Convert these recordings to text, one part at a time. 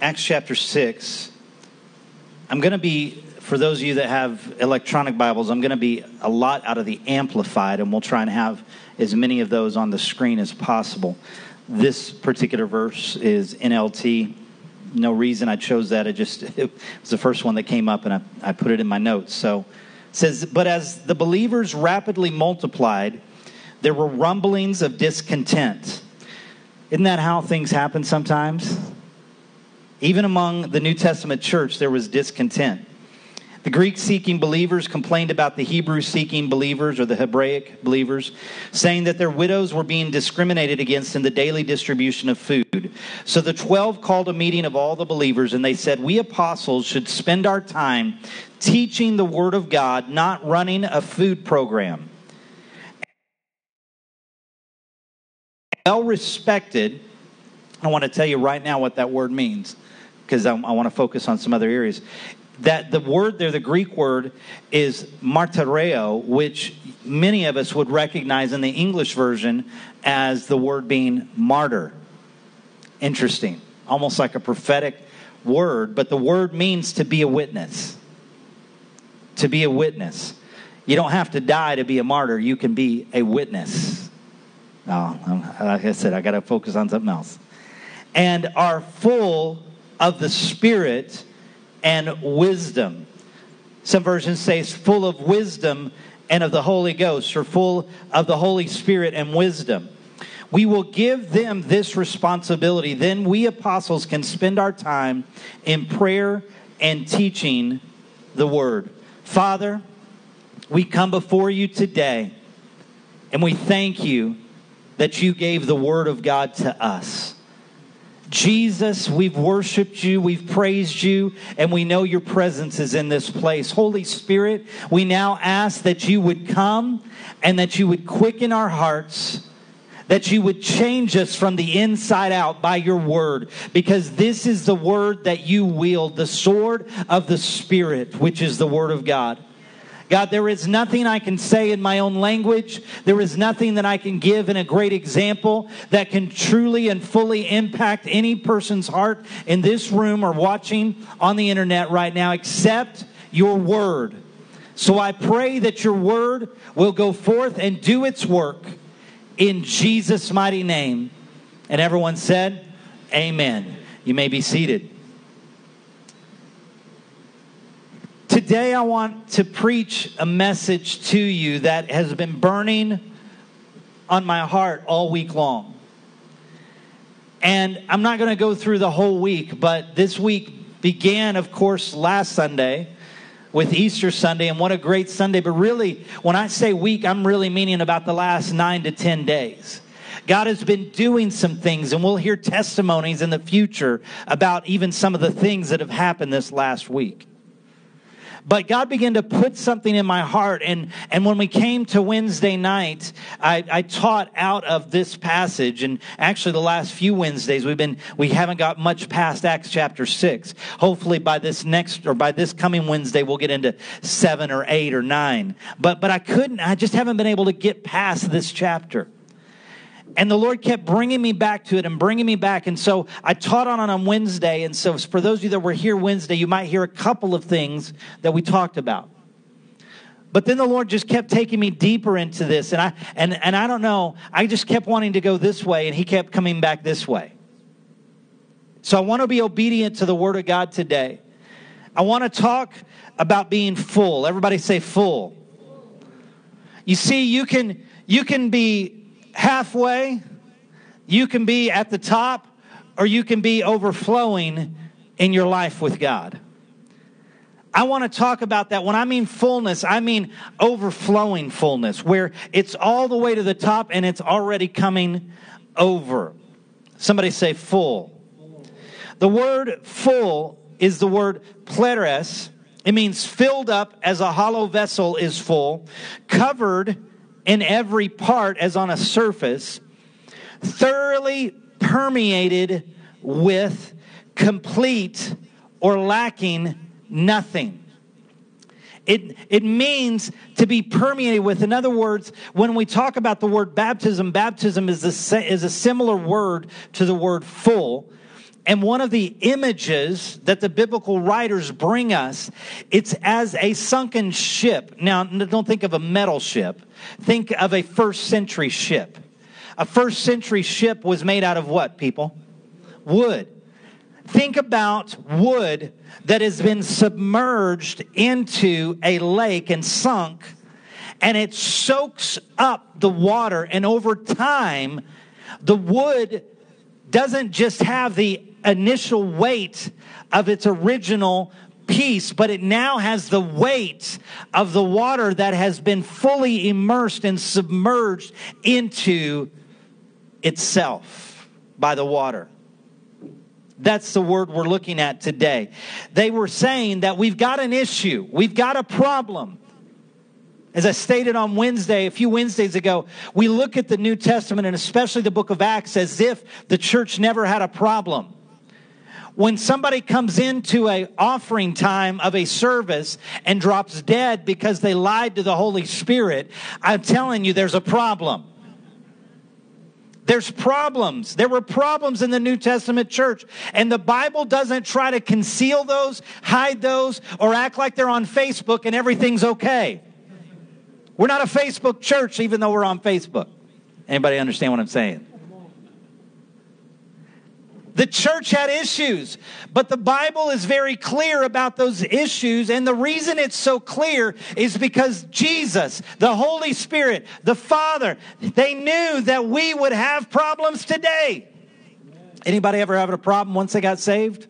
Acts chapter 6. I'm going to be, for those of you that have electronic Bibles, I'm going to be a lot out of the Amplified, and we'll try and have as many of those on the screen as possible. This particular verse is NLT. No reason I chose that. It just it was the first one that came up, and I, I put it in my notes. So it says, But as the believers rapidly multiplied, there were rumblings of discontent. Isn't that how things happen sometimes? Even among the New Testament church, there was discontent. The Greek seeking believers complained about the Hebrew seeking believers or the Hebraic believers, saying that their widows were being discriminated against in the daily distribution of food. So the 12 called a meeting of all the believers and they said, We apostles should spend our time teaching the Word of God, not running a food program. Well respected, I want to tell you right now what that word means because I, I want to focus on some other areas that the word there, the Greek word, is martyreo, which many of us would recognize in the English version as the word being martyr. Interesting. Almost like a prophetic word, but the word means to be a witness. To be a witness. You don't have to die to be a martyr, you can be a witness. Oh, like I said, I got to focus on something else. And are full of the Spirit and wisdom. Some versions say it's full of wisdom and of the Holy Ghost, or full of the Holy Spirit and wisdom. We will give them this responsibility. Then we apostles can spend our time in prayer and teaching the word. Father, we come before you today and we thank you that you gave the word of God to us. Jesus, we've worshiped you, we've praised you, and we know your presence is in this place. Holy Spirit, we now ask that you would come and that you would quicken our hearts, that you would change us from the inside out by your word, because this is the word that you wield, the sword of the Spirit, which is the word of God. God, there is nothing I can say in my own language. There is nothing that I can give in a great example that can truly and fully impact any person's heart in this room or watching on the internet right now except your word. So I pray that your word will go forth and do its work in Jesus' mighty name. And everyone said, Amen. You may be seated. Today, I want to preach a message to you that has been burning on my heart all week long. And I'm not going to go through the whole week, but this week began, of course, last Sunday with Easter Sunday, and what a great Sunday. But really, when I say week, I'm really meaning about the last nine to 10 days. God has been doing some things, and we'll hear testimonies in the future about even some of the things that have happened this last week. But God began to put something in my heart. And, and when we came to Wednesday night, I, I taught out of this passage. And actually, the last few Wednesdays, we've been, we haven't got much past Acts chapter six. Hopefully, by this next, or by this coming Wednesday, we'll get into seven or eight or nine. But, but I couldn't, I just haven't been able to get past this chapter. And the Lord kept bringing me back to it and bringing me back. And so I taught on it on Wednesday. And so for those of you that were here Wednesday, you might hear a couple of things that we talked about. But then the Lord just kept taking me deeper into this. And I, and, and I don't know, I just kept wanting to go this way, and He kept coming back this way. So I want to be obedient to the Word of God today. I want to talk about being full. Everybody say full. You see, you can, you can be halfway, you can be at the top, or you can be overflowing in your life with God. I want to talk about that. When I mean fullness, I mean overflowing fullness, where it's all the way to the top and it's already coming over. Somebody say full. The word full is the word pleres. It means filled up as a hollow vessel is full, covered in every part as on a surface, thoroughly permeated with complete or lacking nothing. It, it means to be permeated with. In other words, when we talk about the word baptism, baptism is a, is a similar word to the word full. And one of the images that the biblical writers bring us, it's as a sunken ship. Now, don't think of a metal ship. Think of a first century ship. A first century ship was made out of what, people? Wood. Think about wood that has been submerged into a lake and sunk, and it soaks up the water. And over time, the wood doesn't just have the initial weight of its original piece, but it now has the weight of the water that has been fully immersed and submerged into itself by the water. That's the word we're looking at today. They were saying that we've got an issue, we've got a problem. As I stated on Wednesday, a few Wednesdays ago, we look at the New Testament and especially the book of Acts as if the church never had a problem. When somebody comes into a offering time of a service and drops dead because they lied to the Holy Spirit, I'm telling you there's a problem. There's problems. There were problems in the New Testament church. And the Bible doesn't try to conceal those, hide those, or act like they're on Facebook and everything's okay. We're not a Facebook church, even though we're on Facebook. Anybody understand what I'm saying? The church had issues, but the Bible is very clear about those issues. And the reason it's so clear is because Jesus, the Holy Spirit, the Father, they knew that we would have problems today. Anybody ever have a problem once they got saved?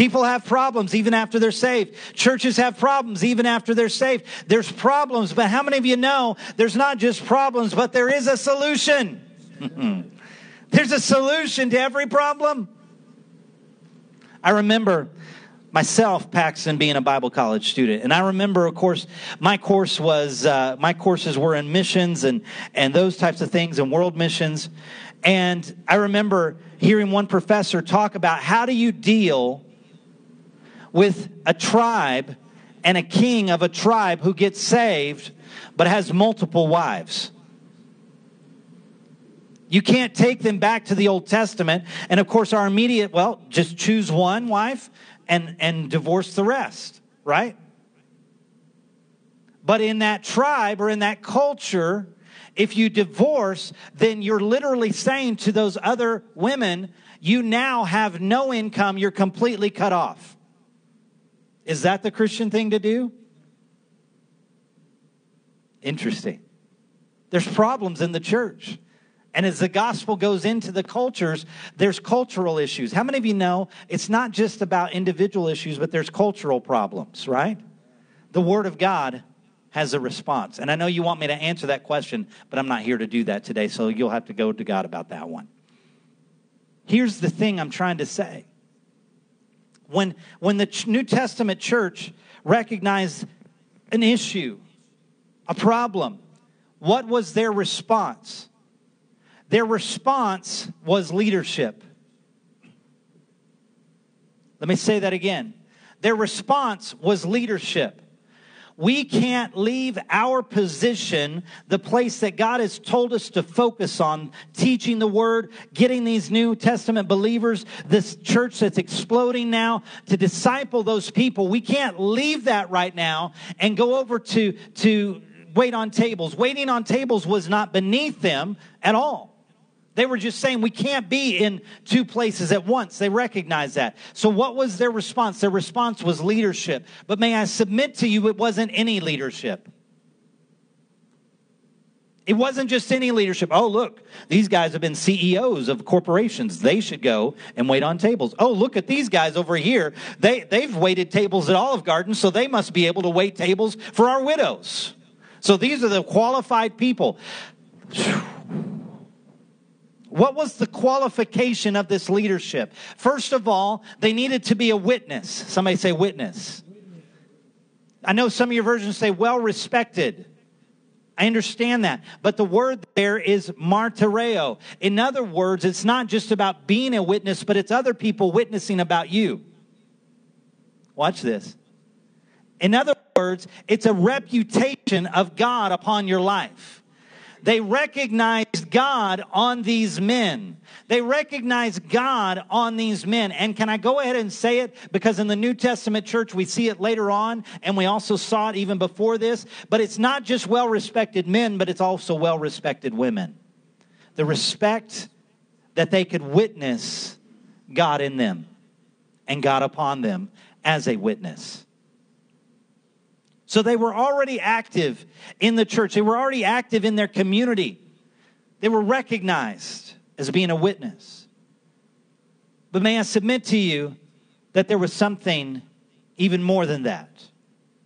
People have problems even after they're saved. Churches have problems even after they're saved. There's problems, but how many of you know there's not just problems, but there is a solution? there's a solution to every problem. I remember myself, Paxton, being a Bible college student, and I remember, of course, my course was uh, my courses were in missions and and those types of things and world missions. And I remember hearing one professor talk about how do you deal with a tribe and a king of a tribe who gets saved but has multiple wives. You can't take them back to the Old Testament. And of course, our immediate, well, just choose one wife and, and divorce the rest, right? But in that tribe or in that culture, if you divorce, then you're literally saying to those other women, you now have no income, you're completely cut off. Is that the Christian thing to do? Interesting. There's problems in the church. And as the gospel goes into the cultures, there's cultural issues. How many of you know it's not just about individual issues, but there's cultural problems, right? The Word of God has a response. And I know you want me to answer that question, but I'm not here to do that today, so you'll have to go to God about that one. Here's the thing I'm trying to say when, when the New Testament church recognized an issue, a problem, what was their response? Their response was leadership. Let me say that again. Their response was leadership. We can't leave our position, the place that God has told us to focus on, teaching the word, getting these New Testament believers, this church that's exploding now, to disciple those people. We can't leave that right now and go over to, to wait on tables. Waiting on tables was not beneath them at all. They were just saying we can't be in two places at once. They recognized that. So, what was their response? Their response was leadership. But may I submit to you, it wasn't any leadership. It wasn't just any leadership. Oh, look, these guys have been CEOs of corporations. They should go and wait on tables. Oh, look at these guys over here. They, they've waited tables at Olive Garden, so they must be able to wait tables for our widows. So these are the qualified people. What was the qualification of this leadership? First of all, they needed to be a witness. Somebody say witness. I know some of your versions say well respected. I understand that. But the word there is martyreo. In other words, it's not just about being a witness, but it's other people witnessing about you. Watch this. In other words, it's a reputation of God upon your life They recognized God on these men. They recognized God on these men. And can I go ahead and say it? Because in the New Testament church, we see it later on, and we also saw it even before this. But it's not just well respected men, but it's also well respected women. The respect that they could witness God in them and God upon them as a witness. So they were already active in the church, they were already active in their community. They were recognized as being a witness. But may I submit to you that there was something even more than that?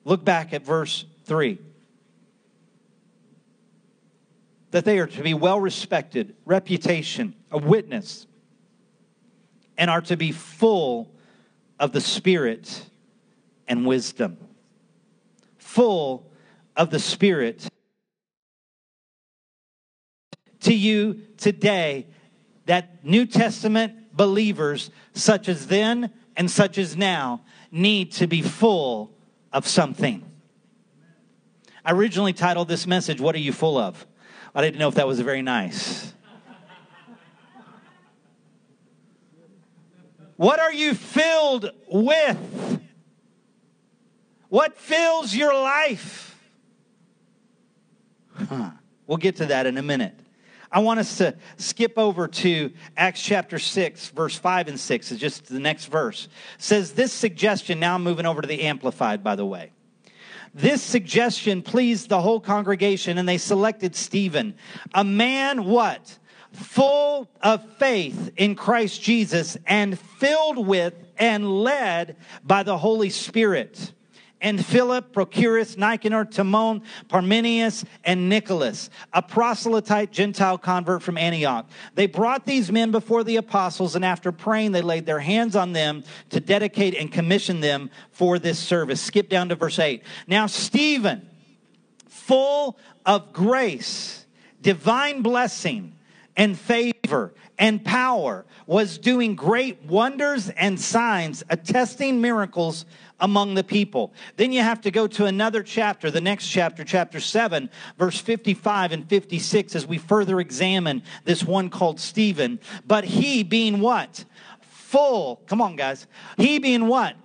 Look back at verse 3. That they are to be well respected, reputation, a witness, and are to be full of the Spirit and wisdom full of the Spirit. To you today, that New Testament believers, such as then and such as now, need to be full of something. I originally titled this message, What Are You Full of? I didn't know if that was very nice. What are you filled with? What fills your life? Huh. We'll get to that in a minute. I want us to skip over to Acts chapter 6, verse 5 and 6. It's just the next verse. It says this suggestion, now I'm moving over to the Amplified, by the way. This suggestion pleased the whole congregation, and they selected Stephen, a man what? Full of faith in Christ Jesus and filled with and led by the Holy Spirit and Philip, Prochorus, Nicanor, Timon, Parmenius, and Nicholas, a proselyte Gentile convert from Antioch. They brought these men before the apostles, and after praying, they laid their hands on them to dedicate and commission them for this service. Skip down to verse 8. Now, Stephen, full of grace, divine blessing, and favor and power, was doing great wonders and signs, attesting miracles among the people. Then you have to go to another chapter, the next chapter, chapter 7, verse 55 and 56, as we further examine this one called Stephen. But he being what? Full, come on, guys. He being what?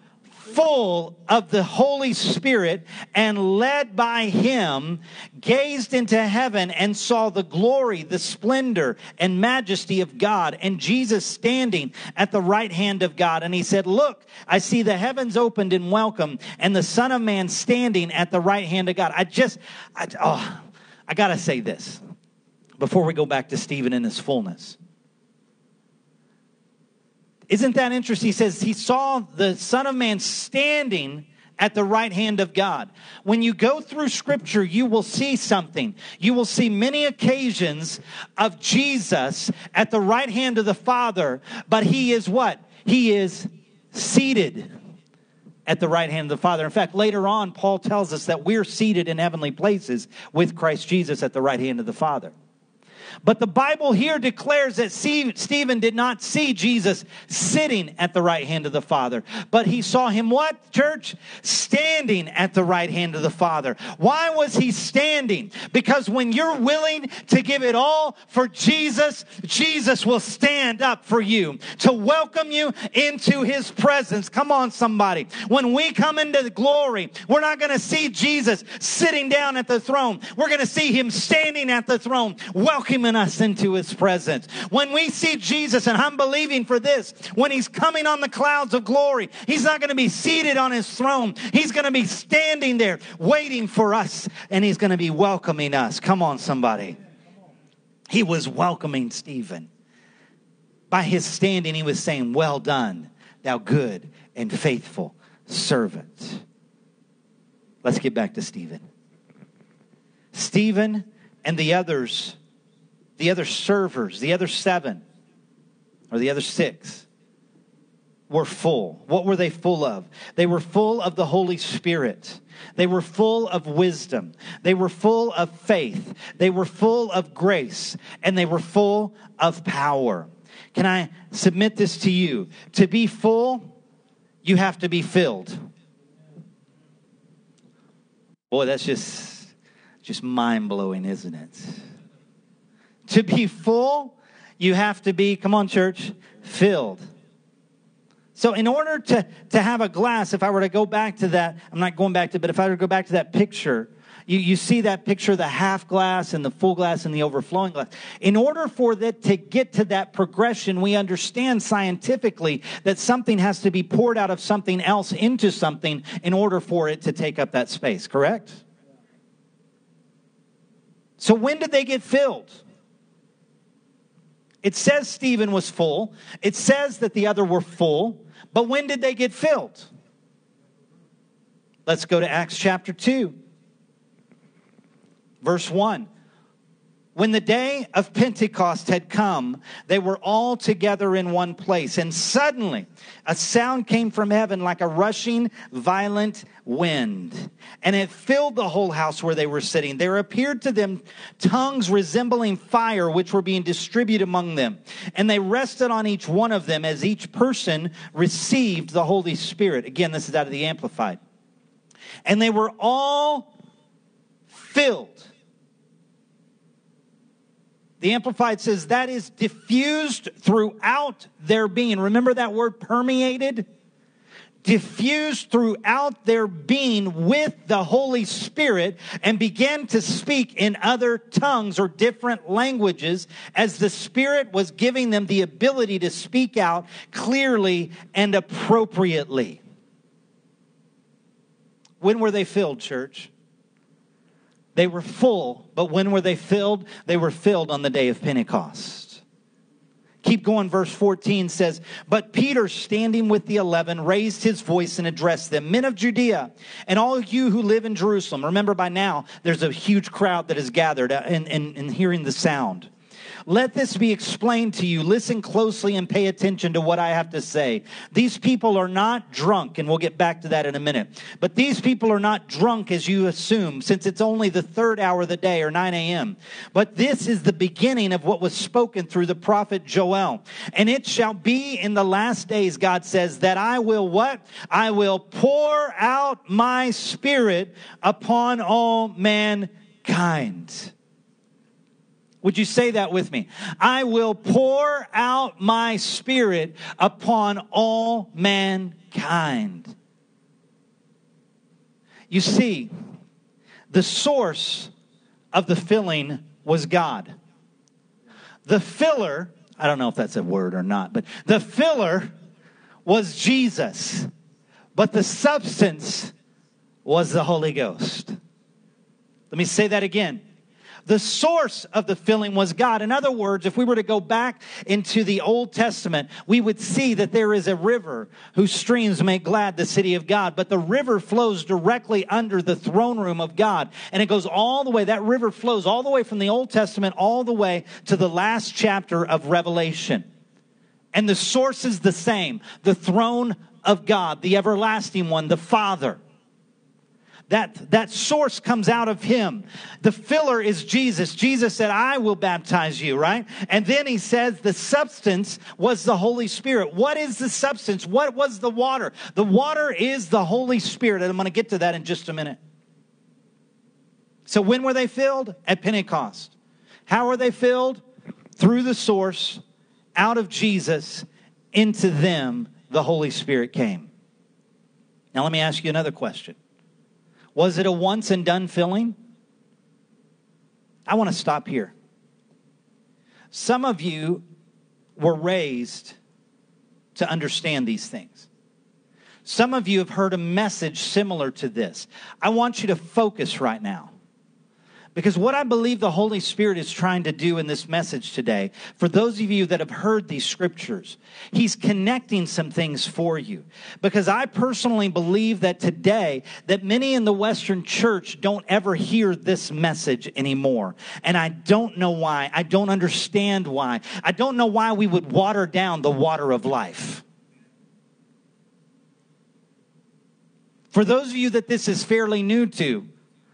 Full of the Holy Spirit and led by him, gazed into heaven and saw the glory, the splendor, and majesty of God, and Jesus standing at the right hand of God. And he said, Look, I see the heavens opened in welcome, and the Son of Man standing at the right hand of God. I just, I, oh, I gotta say this before we go back to Stephen in his fullness. Isn't that interesting? He says he saw the Son of Man standing at the right hand of God. When you go through scripture, you will see something. You will see many occasions of Jesus at the right hand of the Father, but he is what? He is seated at the right hand of the Father. In fact, later on, Paul tells us that we're seated in heavenly places with Christ Jesus at the right hand of the Father. But the Bible here declares that Stephen did not see Jesus sitting at the right hand of the Father, but he saw him what, church? Standing at the right hand of the Father. Why was he standing? Because when you're willing to give it all for Jesus, Jesus will stand up for you to welcome you into his presence. Come on, somebody. When we come into the glory, we're not going to see Jesus sitting down at the throne. We're going to see him standing at the throne, welcoming us into his presence. When we see Jesus, and I'm believing for this, when he's coming on the clouds of glory, he's not going to be seated on his throne. He's going to be standing there waiting for us, and he's going to be welcoming us. Come on, somebody. He was welcoming Stephen. By his standing, he was saying, Well done, thou good and faithful servant. Let's get back to Stephen. Stephen and the others the other servers, the other seven, or the other six, were full. What were they full of? They were full of the Holy Spirit. They were full of wisdom. They were full of faith. They were full of grace. And they were full of power. Can I submit this to you? To be full, you have to be filled. Boy, that's just just mind blowing, isn't it? To be full, you have to be, come on, church, filled. So, in order to, to have a glass, if I were to go back to that, I'm not going back to, it, but if I were to go back to that picture, you, you see that picture, the half glass and the full glass and the overflowing glass. In order for that to get to that progression, we understand scientifically that something has to be poured out of something else into something in order for it to take up that space, correct? So when did they get filled? It says Stephen was full. It says that the other were full. But when did they get filled? Let's go to Acts chapter 2. Verse 1 When the day of Pentecost had come, they were all together in one place. And suddenly a sound came from heaven like a rushing, violent wind. And it filled the whole house where they were sitting. There appeared to them tongues resembling fire, which were being distributed among them. And they rested on each one of them as each person received the Holy Spirit. Again, this is out of the Amplified. And they were all filled the Amplified says that is diffused throughout their being. Remember that word permeated? Diffused throughout their being with the Holy Spirit and began to speak in other tongues or different languages as the Spirit was giving them the ability to speak out clearly and appropriately. When were they filled, church? They were full, but when were they filled? They were filled on the day of Pentecost. Keep going, verse 14 says, But Peter, standing with the eleven, raised his voice and addressed them, Men of Judea, and all you who live in Jerusalem. Remember, by now, there's a huge crowd that is gathered and, in, in hearing the sound. Let this be explained to you. Listen closely and pay attention to what I have to say. These people are not drunk, and we'll get back to that in a minute. But these people are not drunk as you assume, since it's only the third hour of the day or 9 a.m. But this is the beginning of what was spoken through the prophet Joel. And it shall be in the last days, God says, that I will what? I will pour out my spirit upon all mankind. Would you say that with me? I will pour out my spirit upon all mankind. You see, the source of the filling was God. The filler, I don't know if that's a word or not, but the filler was Jesus. But the substance was the Holy Ghost. Let me say that again. The source of the filling was God. In other words, if we were to go back into the Old Testament, we would see that there is a river whose streams make glad the city of God. But the river flows directly under the throne room of God. And it goes all the way, that river flows all the way from the Old Testament all the way to the last chapter of Revelation. And the source is the same the throne of God, the everlasting one, the Father. That, that source comes out of him. The filler is Jesus. Jesus said, I will baptize you, right? And then he says the substance was the Holy Spirit. What is the substance? What was the water? The water is the Holy Spirit. And I'm going to get to that in just a minute. So when were they filled? At Pentecost. How are they filled? Through the source, out of Jesus, into them, the Holy Spirit came. Now let me ask you another question. Was it a once and done filling? I want to stop here. Some of you were raised to understand these things. Some of you have heard a message similar to this. I want you to focus right now. Because what I believe the Holy Spirit is trying to do in this message today, for those of you that have heard these scriptures, He's connecting some things for you. Because I personally believe that today, that many in the Western church don't ever hear this message anymore. And I don't know why. I don't understand why. I don't know why we would water down the water of life. For those of you that this is fairly new to,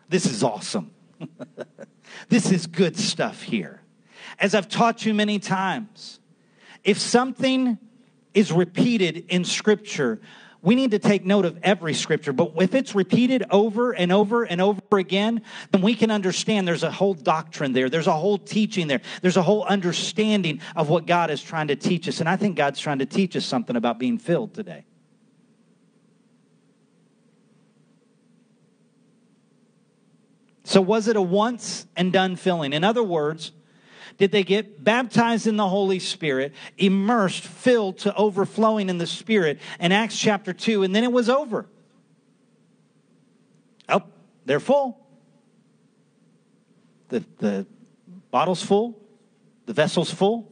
this is awesome. this is good stuff here. As I've taught you many times, if something is repeated in Scripture, we need to take note of every scripture, but if it's repeated over and over and over again, then we can understand there's a whole doctrine there. There's a whole teaching there. There's a whole understanding of what God is trying to teach us. And I think God's trying to teach us something about being filled today. So, was it a once and done filling? In other words, did they get baptized in the Holy Spirit, immersed, filled to overflowing in the Spirit in Acts chapter 2, and then it was over? Oh, they're full. The, the bottle's full, the vessel's full.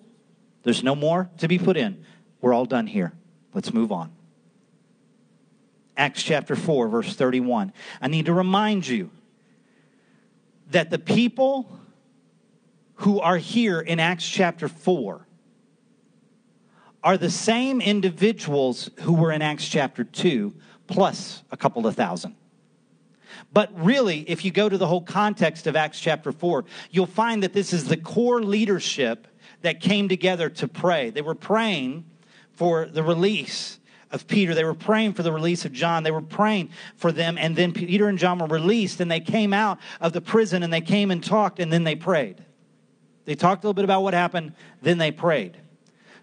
There's no more to be put in. We're all done here. Let's move on. Acts chapter 4, verse 31. I need to remind you that the people who are here in Acts chapter 4 are the same individuals who were in Acts chapter 2, plus a couple of thousand. But really, if you go to the whole context of Acts chapter 4, you'll find that this is the core leadership that came together to pray. They were praying for the release of Peter. They were praying for the release of John. They were praying for them. And then Peter and John were released and they came out of the prison and they came and talked and then they prayed. They talked a little bit about what happened, then they prayed.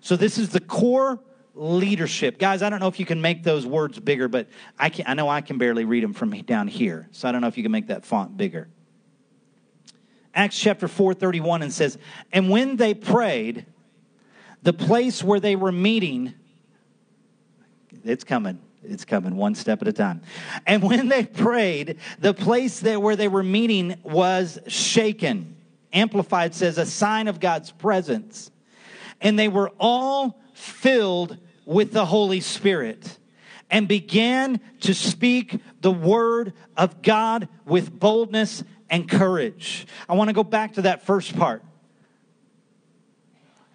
So this is the core leadership. Guys, I don't know if you can make those words bigger, but I can I know I can barely read them from down here. So I don't know if you can make that font bigger. Acts chapter 4:31 and says, "And when they prayed, the place where they were meeting it's coming. It's coming one step at a time. And when they prayed, the place that where they were meeting was shaken Amplified says, a sign of God's presence. And they were all filled with the Holy Spirit and began to speak the word of God with boldness and courage. I want to go back to that first part.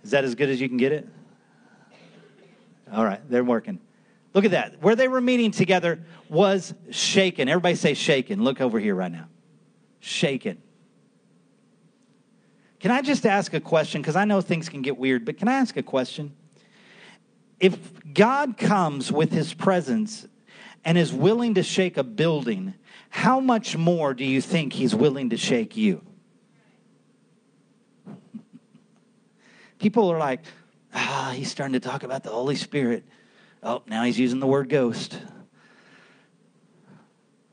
Is that as good as you can get it? All right, they're working. Look at that. Where they were meeting together was shaken. Everybody say shaken. Look over here right now. Shaken. Can I just ask a question? Because I know things can get weird, but can I ask a question? If God comes with his presence and is willing to shake a building, how much more do you think he's willing to shake you? People are like, ah, he's starting to talk about the Holy Spirit. Oh, now he's using the word ghost.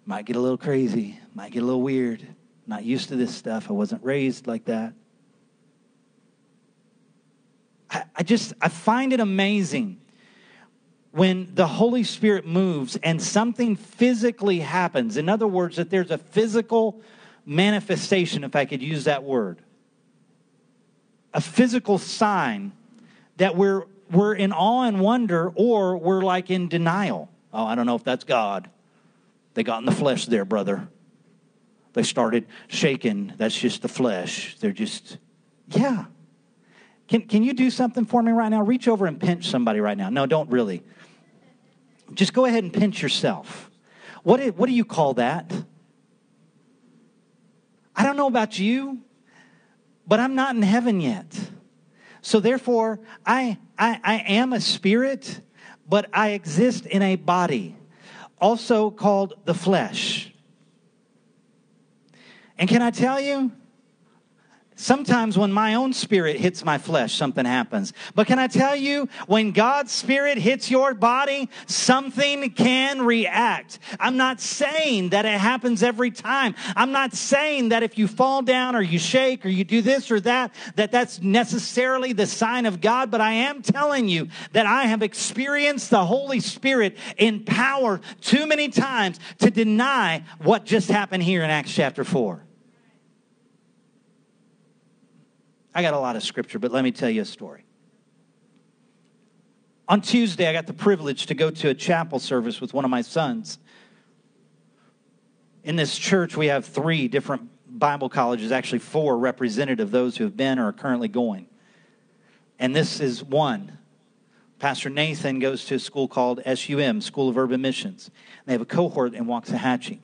Might get a little crazy, might get a little weird. Not used to this stuff. I wasn't raised like that. I, I just, I find it amazing when the Holy Spirit moves and something physically happens. In other words, that there's a physical manifestation, if I could use that word, a physical sign that we're, we're in awe and wonder or we're like in denial. Oh, I don't know if that's God. They got in the flesh there, brother. They started shaking. That's just the flesh. They're just, yeah. Can, can you do something for me right now? Reach over and pinch somebody right now. No, don't really. Just go ahead and pinch yourself. What, what do you call that? I don't know about you, but I'm not in heaven yet. So therefore, I, I, I am a spirit, but I exist in a body, also called the flesh. And can I tell you, Sometimes when my own spirit hits my flesh, something happens. But can I tell you, when God's spirit hits your body, something can react. I'm not saying that it happens every time. I'm not saying that if you fall down or you shake or you do this or that, that that's necessarily the sign of God. But I am telling you that I have experienced the Holy Spirit in power too many times to deny what just happened here in Acts chapter 4. I got a lot of scripture, but let me tell you a story. On Tuesday, I got the privilege to go to a chapel service with one of my sons. In this church, we have three different Bible colleges, actually, four representative those who have been or are currently going. And this is one. Pastor Nathan goes to a school called SUM, School of Urban Missions. They have a cohort in Waxahachie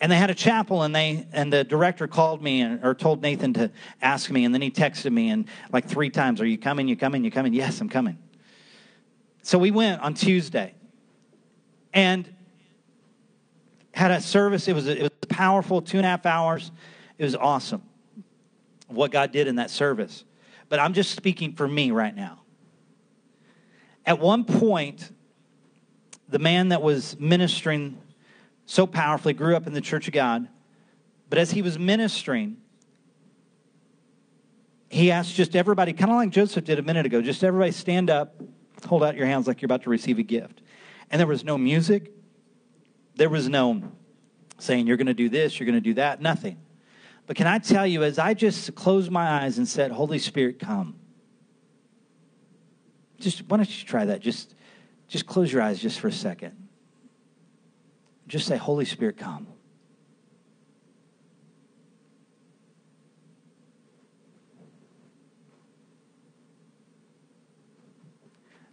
and they had a chapel and they and the director called me and, or told nathan to ask me and then he texted me and like three times are you coming you coming you coming yes i'm coming so we went on tuesday and had a service. It was, it was powerful, two and a half hours. It was awesome what God did in that service. But I'm just speaking for me right now. At one point, the man that was ministering so powerfully grew up in the church of God. But as he was ministering, he asked just everybody, kind of like Joseph did a minute ago, just everybody stand up, hold out your hands like you're about to receive a gift. And there was no music, there was no saying, you're going to do this, you're going to do that, nothing. But can I tell you, as I just closed my eyes and said, Holy Spirit, come. Just why don't you try that? Just, just close your eyes just for a second. Just say, Holy Spirit, come.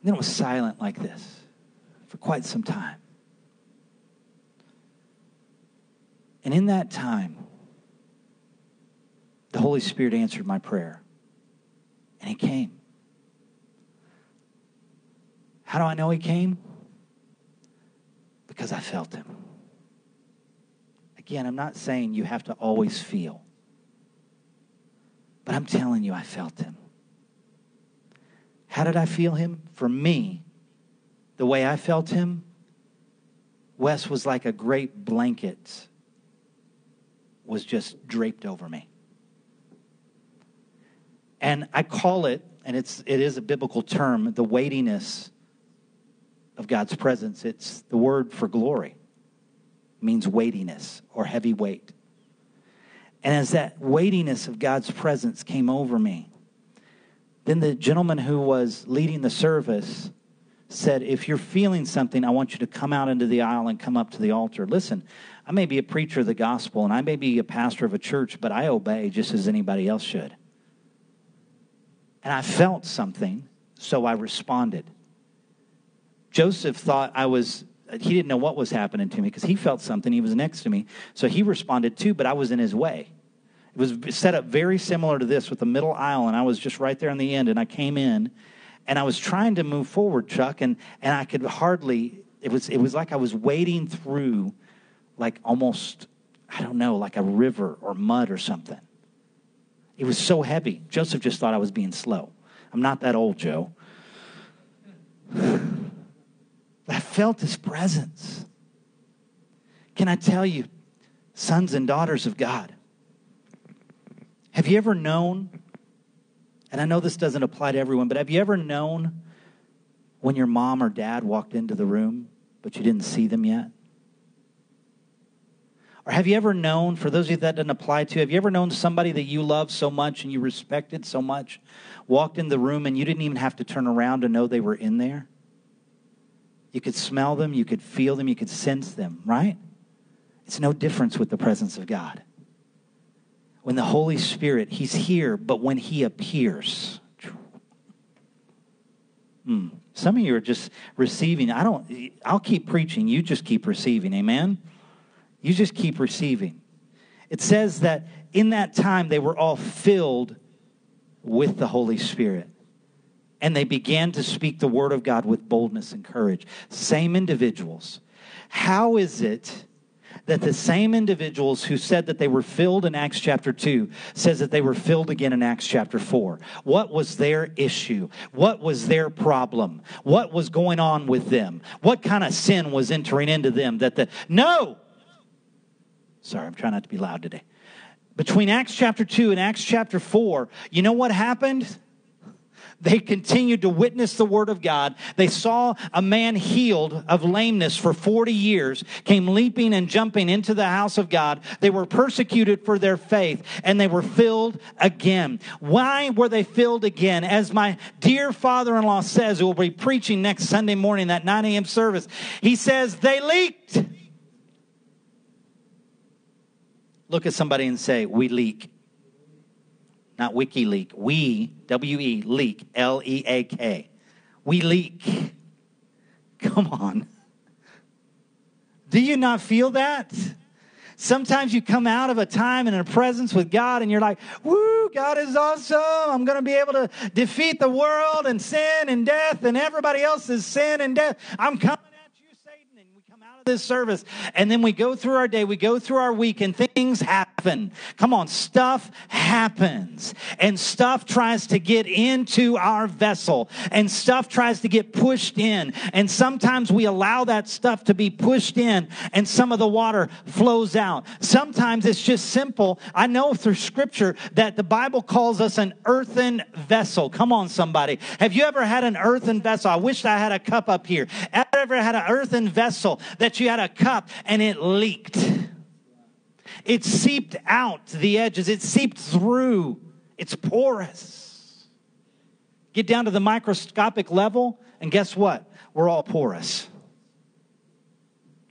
And then it was silent like this for quite some time. And in that time, the Holy Spirit answered my prayer. And He came. How do I know He came? Because I felt Him. Again, I'm not saying you have to always feel, but I'm telling you, I felt Him. How did I feel Him? For me, the way I felt Him, Wes was like a great blanket was just draped over me. And I call it, and it's, it is a biblical term, the weightiness of God's presence. It's the word for glory, it means weightiness or heavy weight. And as that weightiness of God's presence came over me, then the gentleman who was leading the service said, If you're feeling something, I want you to come out into the aisle and come up to the altar. Listen, I may be a preacher of the gospel and I may be a pastor of a church, but I obey just as anybody else should. And I felt something, so I responded. Joseph thought I was, he didn't know what was happening to me because he felt something. He was next to me. So he responded too, but I was in his way. It was set up very similar to this with the middle aisle, and I was just right there in the end, and I came in and I was trying to move forward, Chuck, and, and I could hardly, it was, it was like I was wading through like almost, I don't know, like a river or mud or something. It was so heavy. Joseph just thought I was being slow. I'm not that old, Joe. I felt his presence. Can I tell you, sons and daughters of God, have you ever known, and I know this doesn't apply to everyone, but have you ever known when your mom or dad walked into the room, but you didn't see them yet? Or have you ever known, for those of you that doesn't apply to, have you ever known somebody that you love so much and you respected so much, walked in the room and you didn't even have to turn around to know they were in there? You could smell them, you could feel them, you could sense them, right? It's no difference with the presence of God. When the Holy Spirit, He's here, but when He appears, hmm, some of you are just receiving. I don't, I'll keep preaching, you just keep receiving, amen? You just keep receiving. It says that in that time they were all filled with the Holy Spirit. And they began to speak the word of God with boldness and courage. Same individuals. How is it that the same individuals who said that they were filled in Acts chapter 2 says that they were filled again in Acts chapter 4? What was their issue? What was their problem? What was going on with them? What kind of sin was entering into them that the No, Sorry, I'm trying not to be loud today. Between Acts chapter 2 and Acts chapter 4, you know what happened? They continued to witness the word of God. They saw a man healed of lameness for 40 years, came leaping and jumping into the house of God. They were persecuted for their faith and they were filled again. Why were they filled again? As my dear father in law says, who will be preaching next Sunday morning, that 9 a.m. service, he says, they leaked. Look at somebody and say, We leak. Not WikiLeak. We, W E, leak, L E A K. We leak. Come on. Do you not feel that? Sometimes you come out of a time and a presence with God and you're like, woo, God is awesome. I'm going to be able to defeat the world and sin and death and everybody else's sin and death. I'm coming at you, Satan. And we come of this service. And then we go through our day, we go through our week, and things happen. Come on, stuff happens. And stuff tries to get into our vessel, and stuff tries to get pushed in. And sometimes we allow that stuff to be pushed in, and some of the water flows out. Sometimes it's just simple. I know through scripture that the Bible calls us an earthen vessel. Come on, somebody. Have you ever had an earthen vessel? I wish I had a cup up here. Ever had an earthen vessel that you had a cup and it leaked? It seeped out the edges, it seeped through. It's porous. Get down to the microscopic level, and guess what? We're all porous.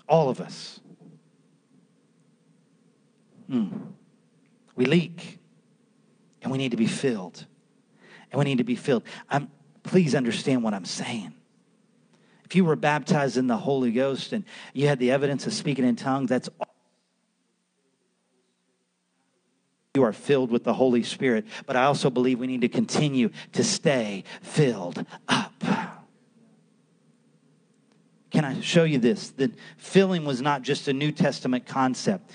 All of us. Hmm. We leak, and we need to be filled. And we need to be filled. I'm, please understand what I'm saying. If you were baptized in the Holy Ghost and you had the evidence of speaking in tongues, that's all. You are filled with the Holy Spirit. But I also believe we need to continue to stay filled up. Can I show you this? That filling was not just a New Testament concept.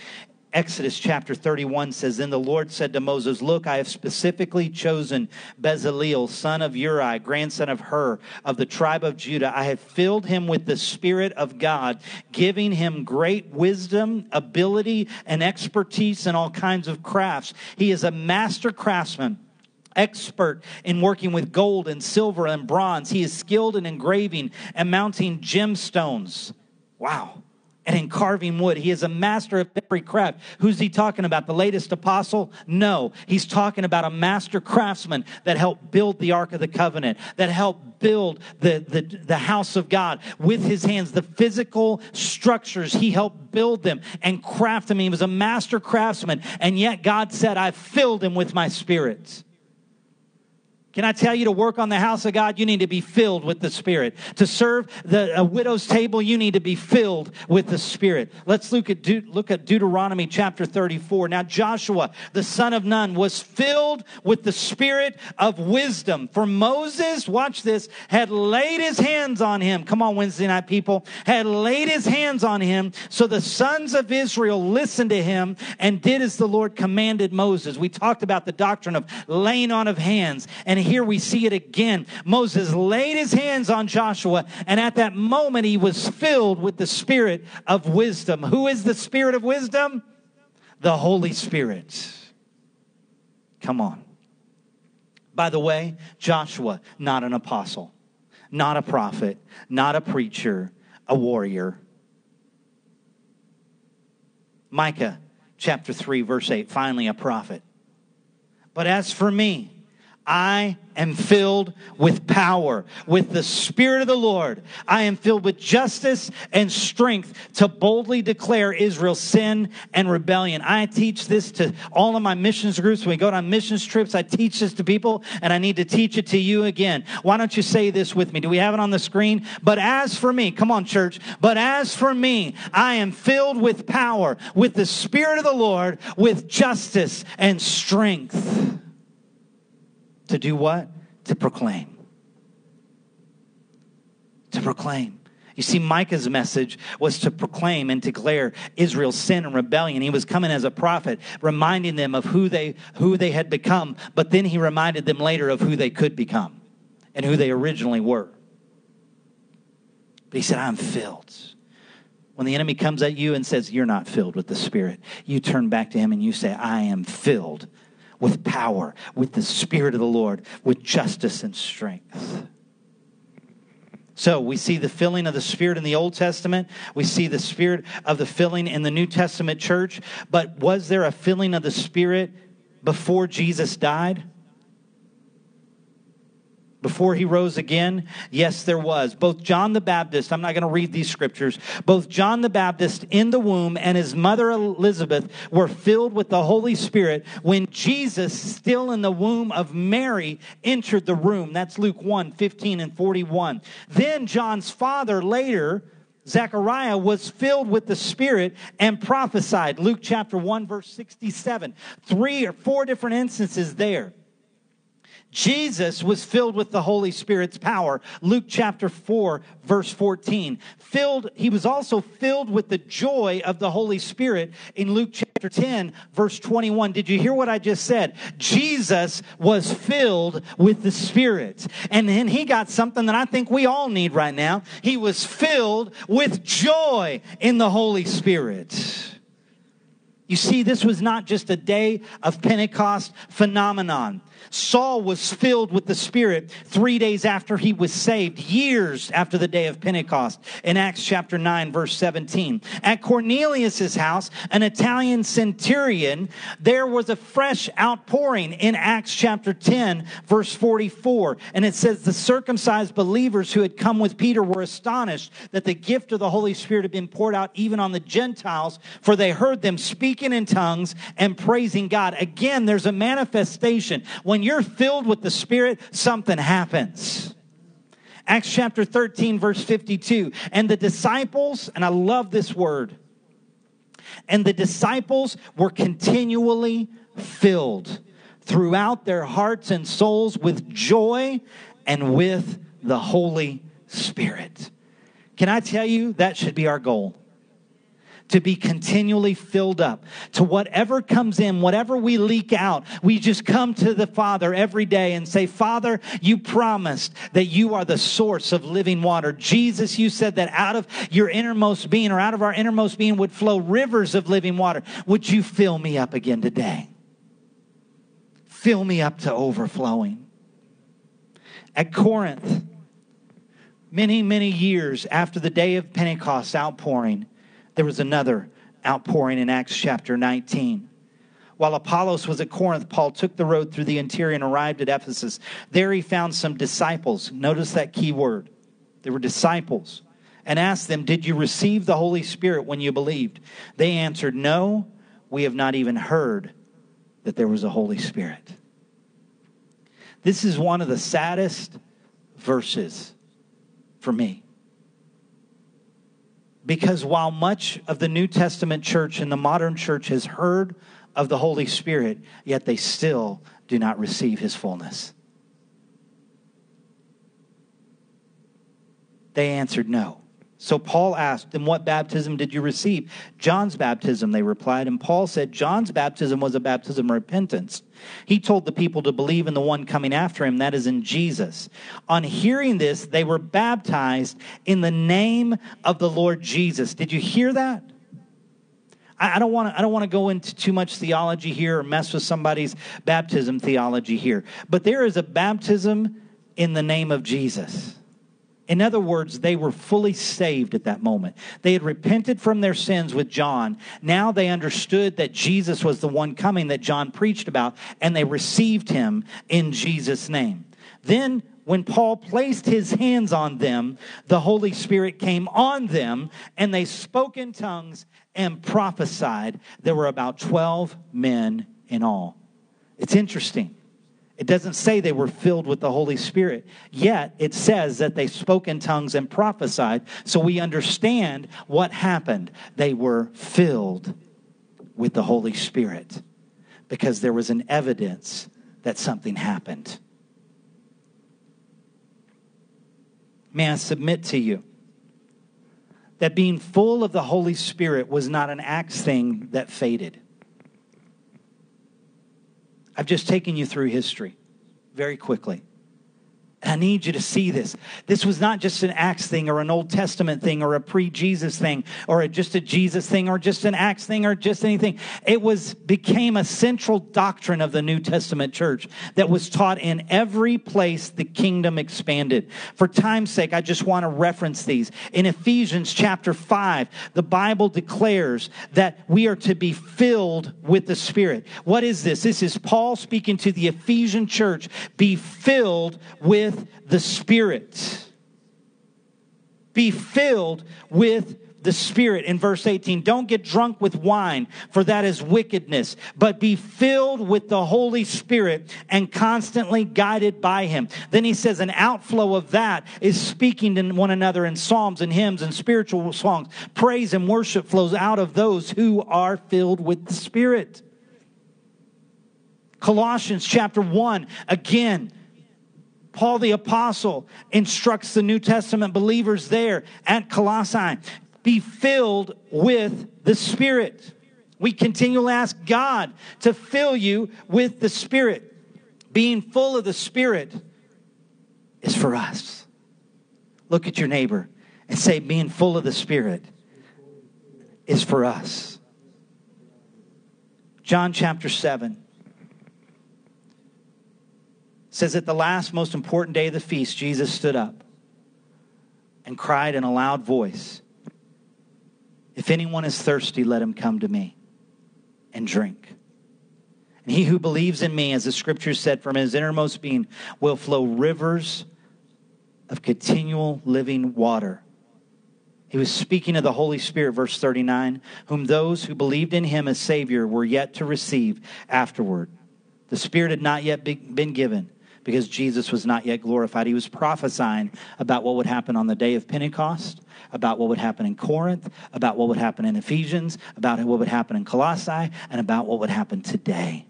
Exodus chapter 31 says, Then the Lord said to Moses, Look, I have specifically chosen Bezaleel, son of Uri, grandson of Hur, of the tribe of Judah. I have filled him with the Spirit of God, giving him great wisdom, ability, and expertise in all kinds of crafts. He is a master craftsman expert in working with gold and silver and bronze. He is skilled in engraving and mounting gemstones. Wow and in carving wood. He is a master of every craft. Who's he talking about? The latest apostle? No. He's talking about a master craftsman that helped build the Ark of the Covenant, that helped build the, the, the house of God with his hands. The physical structures, he helped build them and craft them. He was a master craftsman. And yet God said, I filled him with my spirit. Can I tell you to work on the house of God? You need to be filled with the Spirit. To serve the widow's table, you need to be filled with the Spirit. Let's look at, De- look at Deuteronomy chapter 34. Now, Joshua, the son of Nun, was filled with the Spirit of wisdom. For Moses, watch this, had laid his hands on him. Come on, Wednesday night people. Had laid his hands on him. So the sons of Israel listened to him and did as the Lord commanded Moses. We talked about the doctrine of laying on of hands and here we see it again. Moses laid his hands on Joshua, and at that moment he was filled with the spirit of wisdom. Who is the spirit of wisdom? The Holy Spirit. Come on. By the way, Joshua, not an apostle, not a prophet, not a preacher, a warrior. Micah chapter 3, verse 8, finally a prophet. But as for me, I am filled with power, with the Spirit of the Lord. I am filled with justice and strength to boldly declare Israel's sin and rebellion. I teach this to all of my missions groups. When we go on missions trips, I teach this to people, and I need to teach it to you again. Why don't you say this with me? Do we have it on the screen? But as for me, come on, church, but as for me, I am filled with power, with the Spirit of the Lord, with justice and strength. To do what? To proclaim. To proclaim. You see, Micah's message was to proclaim and declare Israel's sin and rebellion. He was coming as a prophet, reminding them of who they, who they had become, but then he reminded them later of who they could become and who they originally were. But he said, I'm filled. When the enemy comes at you and says, You're not filled with the Spirit, you turn back to him and you say, I am filled with power, with the Spirit of the Lord, with justice and strength. So we see the filling of the Spirit in the Old Testament. We see the Spirit of the filling in the New Testament church. But was there a filling of the Spirit before Jesus died? Before he rose again? Yes, there was. Both John the Baptist, I'm not going to read these scriptures, both John the Baptist in the womb and his mother Elizabeth were filled with the Holy Spirit when Jesus, still in the womb of Mary, entered the room. That's Luke 1 15 and 41. Then John's father later, Zechariah was filled with the Spirit and prophesied. Luke chapter 1, verse 67. Three or four different instances there. Jesus was filled with the Holy Spirit's power. Luke chapter 4, verse 14. Filled, he was also filled with the joy of the Holy Spirit in Luke chapter 10, verse 21. Did you hear what I just said? Jesus was filled with the Spirit. And then he got something that I think we all need right now. He was filled with joy in the Holy Spirit. You see, this was not just a day of Pentecost phenomenon. Saul was filled with the Spirit three days after he was saved, years after the day of Pentecost, in Acts chapter 9, verse 17. At Cornelius's house, an Italian centurion, there was a fresh outpouring in Acts chapter 10, verse 44. And it says, The circumcised believers who had come with Peter were astonished that the gift of the Holy Spirit had been poured out even on the Gentiles, for they heard them speaking in tongues and praising God. Again, there's a manifestation. When you're filled with the Spirit, something happens. Acts chapter 13, verse 52. And the disciples, and I love this word, and the disciples were continually filled throughout their hearts and souls with joy and with the Holy Spirit. Can I tell you that should be our goal? To be continually filled up to whatever comes in, whatever we leak out. We just come to the Father every day and say, Father, you promised that you are the source of living water. Jesus, you said that out of your innermost being or out of our innermost being would flow rivers of living water. Would you fill me up again today? Fill me up to overflowing. At Corinth, many, many years after the day of Pentecost outpouring, there was another outpouring in Acts chapter 19. While Apollos was at Corinth, Paul took the road through the interior and arrived at Ephesus. There he found some disciples. Notice that key word. They were disciples. And asked them, Did you receive the Holy Spirit when you believed? They answered, No, we have not even heard that there was a Holy Spirit. This is one of the saddest verses for me. Because while much of the New Testament church and the modern church has heard of the Holy Spirit, yet they still do not receive his fullness. They answered no. So Paul asked them, What baptism did you receive? John's baptism, they replied. And Paul said, John's baptism was a baptism of repentance. He told the people to believe in the one coming after him, that is in Jesus. On hearing this, they were baptized in the name of the Lord Jesus. Did you hear that? I don't want to. I don't want to go into too much theology here or mess with somebody's baptism theology here. But there is a baptism in the name of Jesus. In other words, they were fully saved at that moment. They had repented from their sins with John. Now they understood that Jesus was the one coming that John preached about, and they received him in Jesus' name. Then, when Paul placed his hands on them, the Holy Spirit came on them, and they spoke in tongues and prophesied. There were about 12 men in all. It's interesting it doesn't say they were filled with the Holy Spirit. Yet it says that they spoke in tongues and prophesied. So we understand what happened. They were filled with the Holy Spirit because there was an evidence that something happened. May I submit to you that being full of the Holy Spirit was not an Acts thing that faded. I've just taken you through history very quickly. I need you to see this. This was not just an Acts thing or an Old Testament thing or a pre Jesus thing or a, just a Jesus thing or just an Acts thing or just anything. It was became a central doctrine of the New Testament church that was taught in every place the kingdom expanded. For time's sake, I just want to reference these. In Ephesians chapter 5, the Bible declares that we are to be filled with the Spirit. What is this? This is Paul speaking to the Ephesian church. Be filled with with the Spirit. Be filled with the Spirit in verse 18. Don't get drunk with wine, for that is wickedness, but be filled with the Holy Spirit and constantly guided by Him. Then he says, an outflow of that is speaking to one another in psalms and hymns and spiritual songs. Praise and worship flows out of those who are filled with the Spirit. Colossians chapter 1, again, Paul the Apostle instructs the New Testament believers there at Colossae be filled with the Spirit. We continually ask God to fill you with the Spirit. Being full of the Spirit is for us. Look at your neighbor and say, being full of the Spirit is for us. John chapter 7 says at the last most important day of the feast, Jesus stood up and cried in a loud voice, If anyone is thirsty, let him come to me and drink. And he who believes in me, as the scripture said, from his innermost being will flow rivers of continual living water. He was speaking of the Holy Spirit, verse 39, whom those who believed in him as Savior were yet to receive afterward. The Spirit had not yet been given because Jesus was not yet glorified. He was prophesying about what would happen on the day of Pentecost, about what would happen in Corinth, about what would happen in Ephesians, about what would happen in Colossae, and about what would happen today.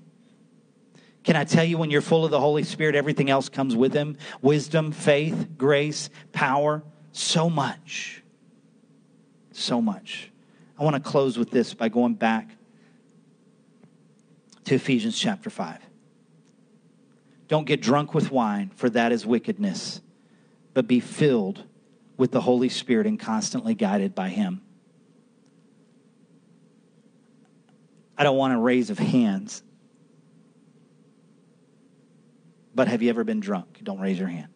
Can I tell you, when you're full of the Holy Spirit, everything else comes with Him wisdom, faith, grace, power, so much. So much. I want to close with this by going back to Ephesians chapter 5. Don't get drunk with wine, for that is wickedness, but be filled with the Holy Spirit and constantly guided by Him. I don't want a raise of hands, but have you ever been drunk? Don't raise your hand.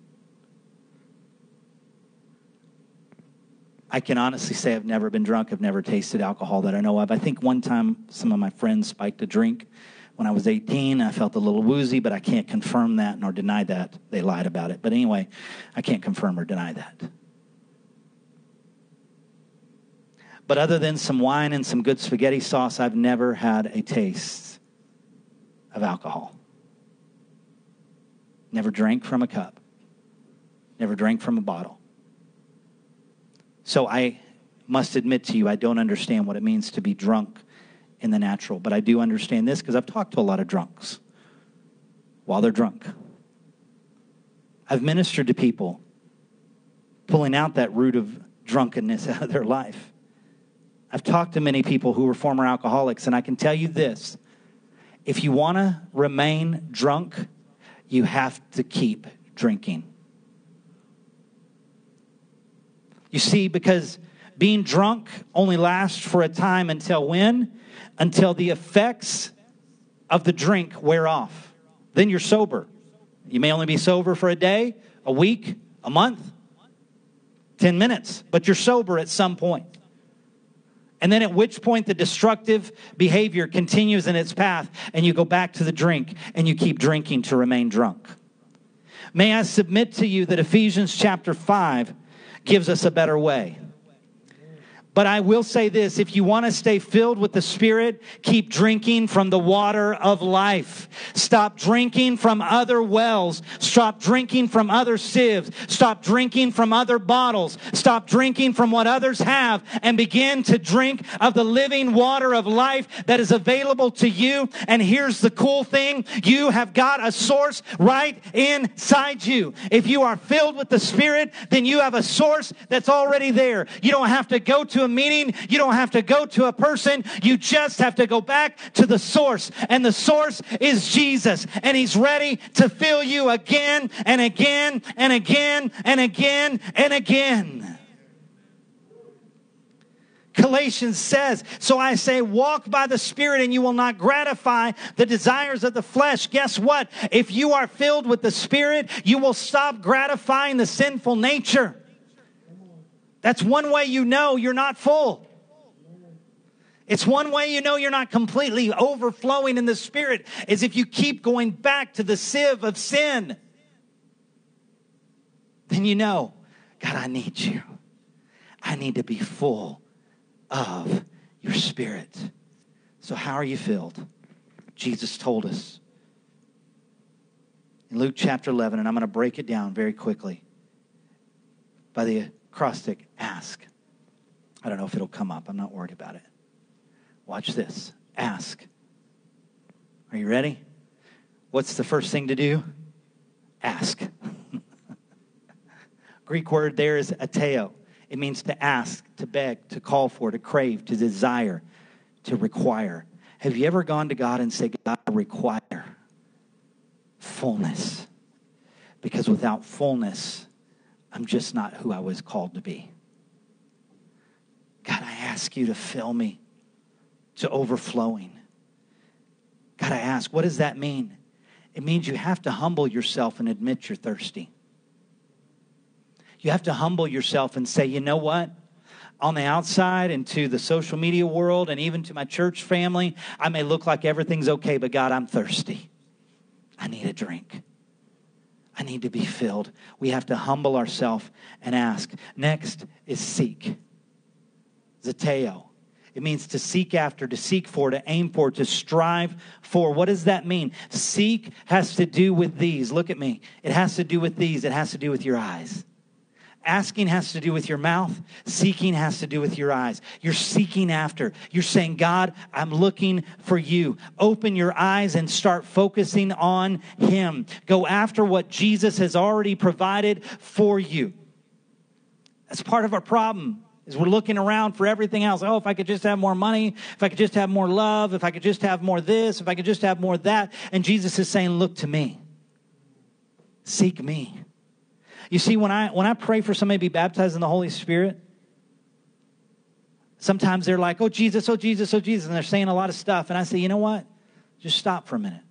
I can honestly say I've never been drunk. I've never tasted alcohol that I know of. I think one time some of my friends spiked a drink when I was 18. I felt a little woozy, but I can't confirm that nor deny that. They lied about it. But anyway, I can't confirm or deny that. But other than some wine and some good spaghetti sauce, I've never had a taste of alcohol. Never drank from a cup. Never drank from a bottle. So I must admit to you, I don't understand what it means to be drunk in the natural. But I do understand this because I've talked to a lot of drunks while they're drunk. I've ministered to people pulling out that root of drunkenness out of their life. I've talked to many people who were former alcoholics, and I can tell you this if you want to remain drunk, you have to keep drinking. You see, because being drunk only lasts for a time until when? until the effects of the drink wear off. Then you're sober. You may only be sober for a day, a week, a month, 10 minutes, but you're sober at some point. And then at which point the destructive behavior continues in its path, and you go back to the drink and you keep drinking to remain drunk. May I submit to you that Ephesians chapter 5 gives us a better way. But I will say this if you want to stay filled with the Spirit, keep drinking from the water of life. Stop drinking from other wells. Stop drinking from other sieves. Stop drinking from other bottles. Stop drinking from what others have and begin to drink of the living water of life that is available to you. And here's the cool thing you have got a source right inside you. If you are filled with the Spirit, then you have a source that's already there. You don't have to go to meeting. You don't have to go to a person. You just have to go back to the source. And the source is Jesus. And he's ready to fill you again and again and again and again and again. Galatians says, So I say, walk by the Spirit and you will not gratify the desires of the flesh. Guess what? If you are filled with the Spirit, you will stop gratifying the sinful nature. That's one way you know you're not full. It's one way you know you're not completely overflowing in the Spirit is if you keep going back to the sieve of sin. Then you know, God, I need you. I need to be full of your Spirit. So, how are you filled? Jesus told us in Luke chapter 11, and I'm going to break it down very quickly by the acrostic ask. I don't know if it'll come up. I'm not worried about it. Watch this. Ask. Are you ready? What's the first thing to do? ask. Greek word there is aiteo. It means to ask, to beg, to call for, to crave, to desire, to require. Have you ever gone to God and said, God, I require fullness? Because without fullness, I'm just not who I was called to be. God, I ask you to fill me to overflowing. God, I ask, what does that mean? It means you have to humble yourself and admit you're thirsty. You have to humble yourself and say, you know what? On the outside and to the social media world and even to my church family, I may look like everything's okay, but God, I'm thirsty. I need a drink. I need to be filled. We have to humble ourselves and ask. Next is seek. Zeteo. It means to seek after, to seek for, to aim for, to strive for. What does that mean? Seek has to do with these. Look at me. It has to do with these. It has to do with your eyes. Asking has to do with your mouth. Seeking has to do with your eyes. You're seeking after. You're saying, God, I'm looking for you. Open your eyes and start focusing on Him. Go after what Jesus has already provided for you. That's part of our problem is we're looking around for everything else. Oh, if I could just have more money, if I could just have more love, if I could just have more this, if I could just have more that. And Jesus is saying, look to me. Seek me. You see, when I when I pray for somebody to be baptized in the Holy Spirit, sometimes they're like, oh Jesus, oh Jesus, oh Jesus, and they're saying a lot of stuff. And I say, you know what? Just stop for a minute.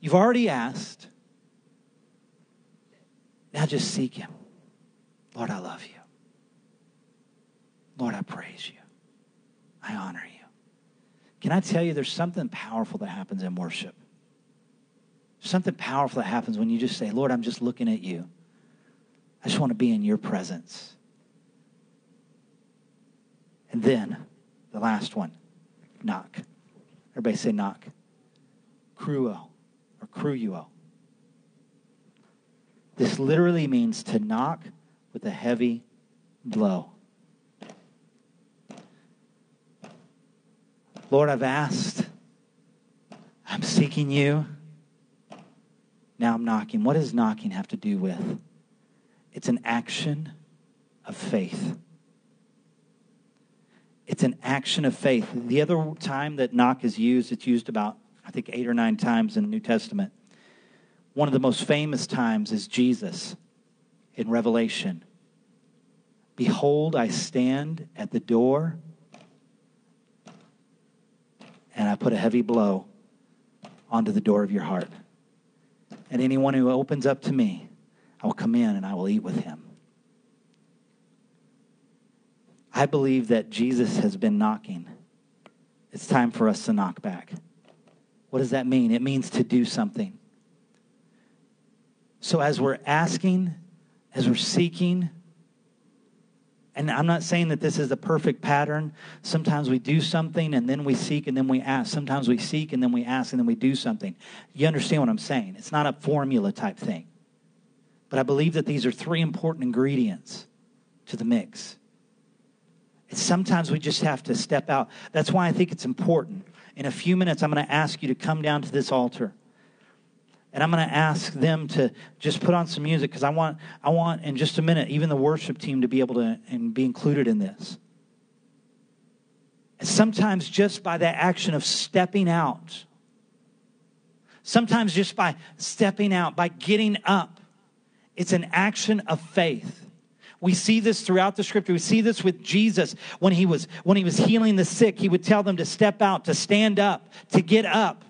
You've already asked. Now just seek him. Lord, I love you. Lord, I praise you. I honor you. Can I tell you there's something powerful that happens in worship? Something powerful that happens when you just say, Lord, I'm just looking at you. I just want to be in your presence. And then the last one, knock. Everybody say knock. Cruo or cruuo. This literally means to knock with a heavy blow. Lord, I've asked. I'm seeking you. Now I'm knocking. What does knocking have to do with? It's an action of faith. It's an action of faith. The other time that knock is used, it's used about, I think, eight or nine times in the New Testament. One of the most famous times is Jesus in Revelation. Behold, I stand at the door and I put a heavy blow onto the door of your heart. And anyone who opens up to me, I will come in and I will eat with him. I believe that Jesus has been knocking. It's time for us to knock back. What does that mean? It means to do something. So as we're asking, as we're seeking, and I'm not saying that this is the perfect pattern. Sometimes we do something and then we seek and then we ask. Sometimes we seek and then we ask and then we do something. You understand what I'm saying? It's not a formula type thing. But I believe that these are three important ingredients to the mix. And sometimes we just have to step out. That's why I think it's important. In a few minutes, I'm going to ask you to come down to this altar and I'm going to ask them to just put on some music because I want, I want in just a minute even the worship team to be able to and be included in this. And sometimes just by that action of stepping out, sometimes just by stepping out, by getting up, it's an action of faith. We see this throughout the scripture. We see this with Jesus when he was when he was healing the sick. He would tell them to step out, to stand up, to get up.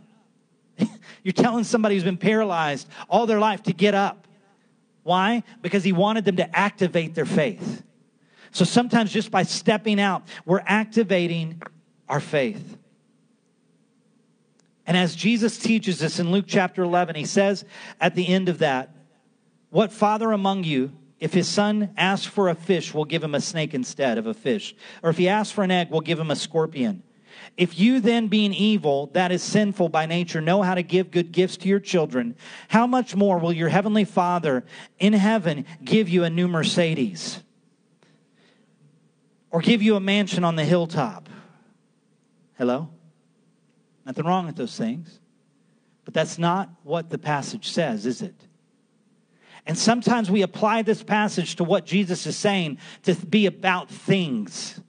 You're telling somebody who's been paralyzed all their life to get up. Why? Because he wanted them to activate their faith. So sometimes just by stepping out, we're activating our faith. And as Jesus teaches us in Luke chapter 11, he says at the end of that, What father among you, if his son asks for a fish, will give him a snake instead of a fish? Or if he asks for an egg, will give him a scorpion? If you then, being evil, that is sinful by nature, know how to give good gifts to your children, how much more will your heavenly Father in heaven give you a new Mercedes? Or give you a mansion on the hilltop? Hello? Nothing wrong with those things. But that's not what the passage says, is it? And sometimes we apply this passage to what Jesus is saying to be about things.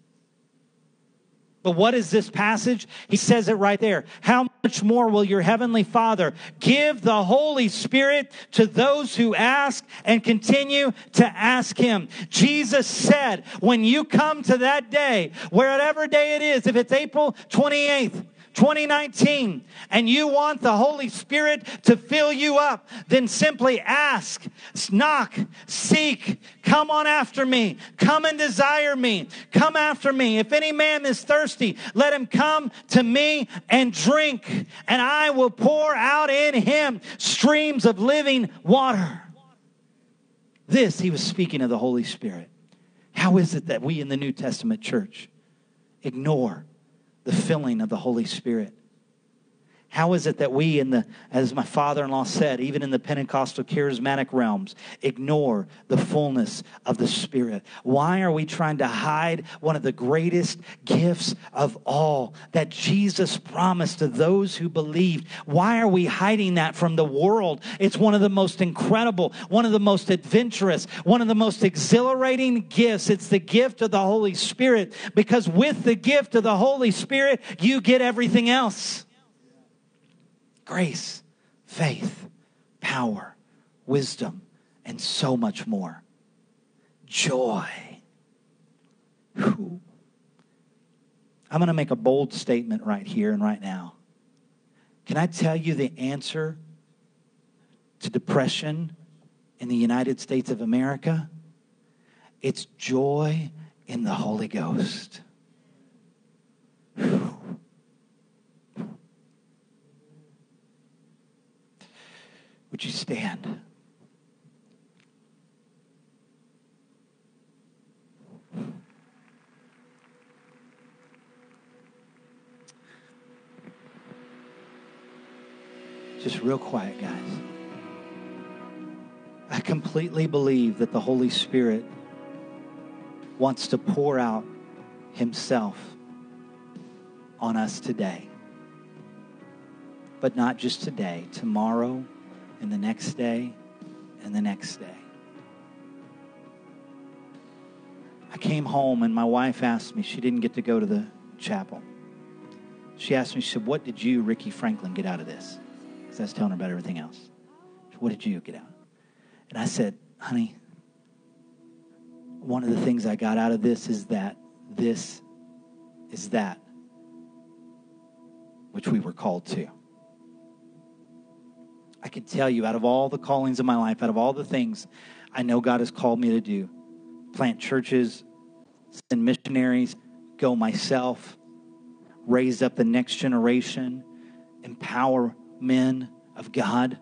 But what is this passage? He says it right there. How much more will your heavenly Father give the Holy Spirit to those who ask and continue to ask Him? Jesus said, when you come to that day, wherever day it is, if it's April 28th, 2019 and you want the Holy Spirit to fill you up, then simply ask, knock, seek, come on after me, come and desire me, come after me. If any man is thirsty, let him come to me and drink, and I will pour out in him streams of living water. This, he was speaking of the Holy Spirit. How is it that we in the New Testament church ignore the filling of the Holy Spirit. How is it that we, in the, as my father in law said, even in the Pentecostal charismatic realms, ignore the fullness of the Spirit? Why are we trying to hide one of the greatest gifts of all that Jesus promised to those who believed? Why are we hiding that from the world? It's one of the most incredible, one of the most adventurous, one of the most exhilarating gifts. It's the gift of the Holy Spirit because with the gift of the Holy Spirit, you get everything else grace, faith, power, wisdom, and so much more. Joy. Whew. I'm going to make a bold statement right here and right now. Can I tell you the answer to depression in the United States of America? It's joy in the Holy Ghost. Whew. Would you stand? Just real quiet, guys. I completely believe that the Holy Spirit wants to pour out Himself on us today. But not just today, tomorrow and the next day and the next day. I came home and my wife asked me, she didn't get to go to the chapel. She asked me, she said, What did you, Ricky Franklin, get out of this? Because I was telling her about everything else. Said, what did you get out? And I said, Honey, one of the things I got out of this is that this is that which we were called to. I can tell you, out of all the callings of my life, out of all the things I know God has called me to do plant churches, send missionaries, go myself, raise up the next generation, empower men of God,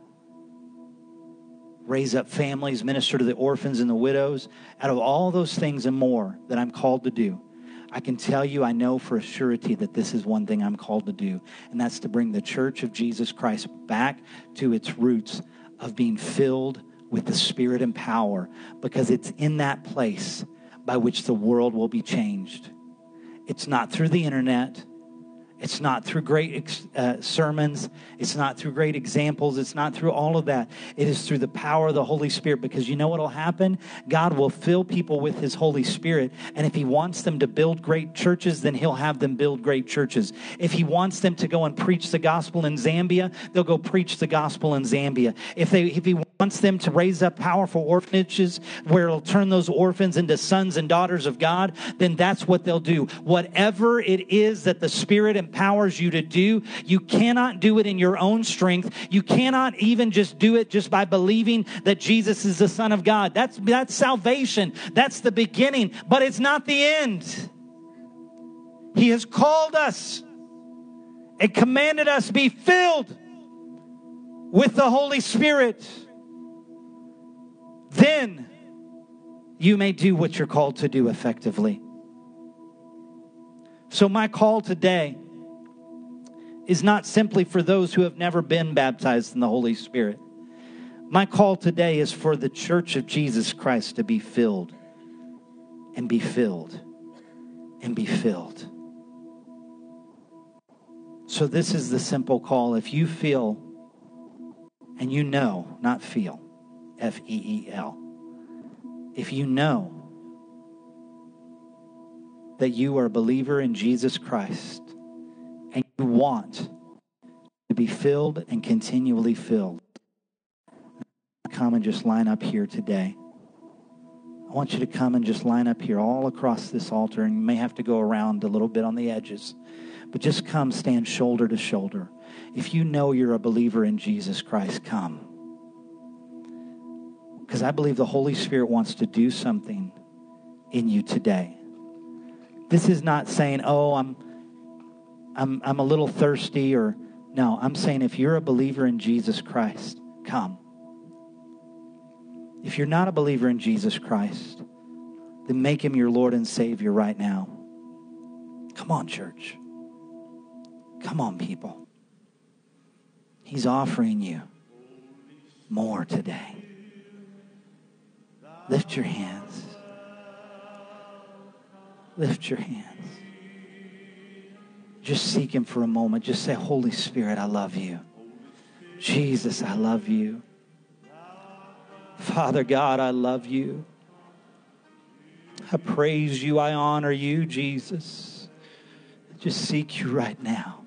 raise up families, minister to the orphans and the widows. Out of all those things and more that I'm called to do, I can tell you, I know for a surety that this is one thing I'm called to do, and that's to bring the church of Jesus Christ back to its roots of being filled with the Spirit and power, because it's in that place by which the world will be changed. It's not through the internet. It's not through great uh, sermons. It's not through great examples. It's not through all of that. It is through the power of the Holy Spirit because you know what will happen? God will fill people with His Holy Spirit. And if He wants them to build great churches, then He'll have them build great churches. If He wants them to go and preach the gospel in Zambia, they'll go preach the gospel in Zambia. If, they, if He wants them to raise up powerful orphanages where it'll turn those orphans into sons and daughters of God, then that's what they'll do. Whatever it is that the Spirit empowers you to do, you cannot do it in your own strength. You cannot even just do it just by believing that Jesus is the Son of God. That's, that's salvation. That's the beginning, but it's not the end. He has called us and commanded us be filled with the Holy Spirit then you may do what you're called to do effectively. So, my call today is not simply for those who have never been baptized in the Holy Spirit. My call today is for the church of Jesus Christ to be filled and be filled and be filled. So, this is the simple call. If you feel and you know, not feel, F E E L, if you know that you are a believer in Jesus Christ you want to be filled and continually filled, come and just line up here today. I want you to come and just line up here all across this altar, and you may have to go around a little bit on the edges, but just come stand shoulder to shoulder. If you know you're a believer in Jesus Christ, come. Because I believe the Holy Spirit wants to do something in you today. This is not saying, oh, I'm, I'm, I'm a little thirsty, or no, I'm saying if you're a believer in Jesus Christ, come. If you're not a believer in Jesus Christ, then make him your Lord and Savior right now. Come on, church. Come on, people. He's offering you more today. Lift your hands. Lift your hands. Just seek Him for a moment. Just say, Holy Spirit, I love you. Jesus, I love you. Father God, I love you. I praise you. I honor you, Jesus. Just seek you right now.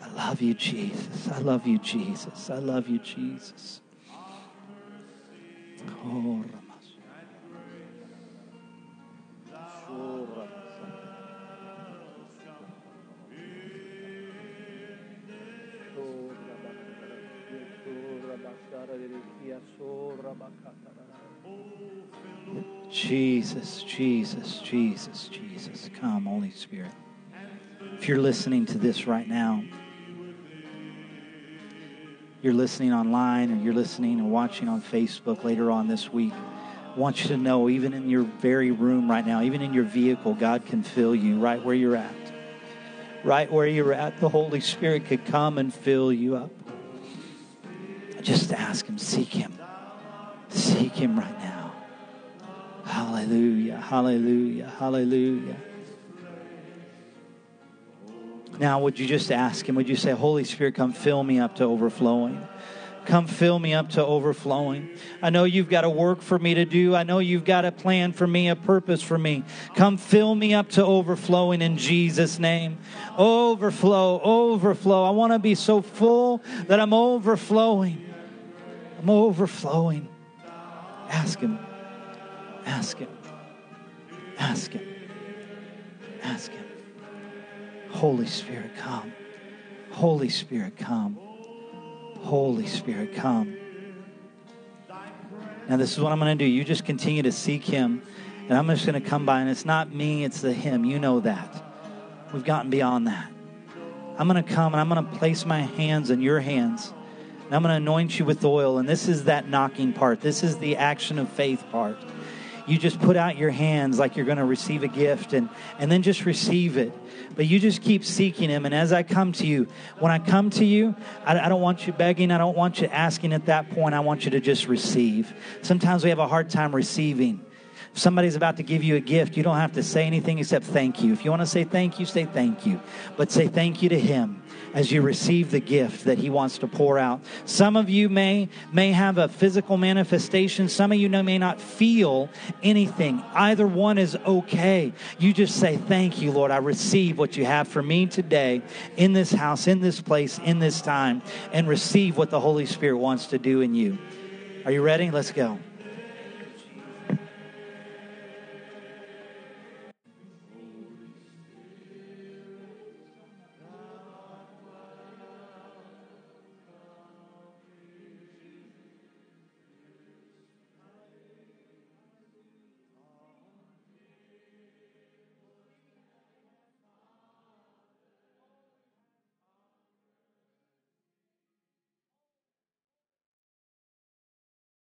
I love you, Jesus. I love you, Jesus. I love you, Jesus. Oh, Jesus, Jesus, Jesus, Jesus. Come, Holy Spirit. If you're listening to this right now, you're listening online or you're listening and watching on Facebook later on this week, I want you to know, even in your very room right now, even in your vehicle, God can fill you right where you're at. Right where you're at, the Holy Spirit could come and fill you up. Just ask Him, seek Him. Seek Him right now. Hallelujah, hallelujah, hallelujah. Now, would you just ask Him? Would you say, Holy Spirit, come fill me up to overflowing? Come fill me up to overflowing. I know you've got a work for me to do. I know you've got a plan for me, a purpose for me. Come fill me up to overflowing in Jesus' name. Overflow, overflow. I want to be so full that I'm overflowing. I'm overflowing. Ask Him. Ask Him. Ask Him. Ask Him. Holy Spirit, come. Holy Spirit, come. Holy Spirit, come. Now, this is what I'm going to do. You just continue to seek Him, and I'm just going to come by, and it's not me, it's the Him. You know that. We've gotten beyond that. I'm going to come and I'm going to place my hands in your hands. And I'm going to anoint you with oil. And this is that knocking part. This is the action of faith part. You just put out your hands like you're going to receive a gift and, and then just receive it. But you just keep seeking Him. And as I come to you, when I come to you, I, I don't want you begging. I don't want you asking at that point. I want you to just receive. Sometimes we have a hard time receiving. If somebody's about to give you a gift, you don't have to say anything except thank you. If you want to say thank you, say thank you. But say thank you to Him as you receive the gift that he wants to pour out. Some of you may may have a physical manifestation, some of you may not feel anything. Either one is okay. You just say, "Thank you, Lord. I receive what you have for me today in this house, in this place, in this time, and receive what the Holy Spirit wants to do in you." Are you ready? Let's go.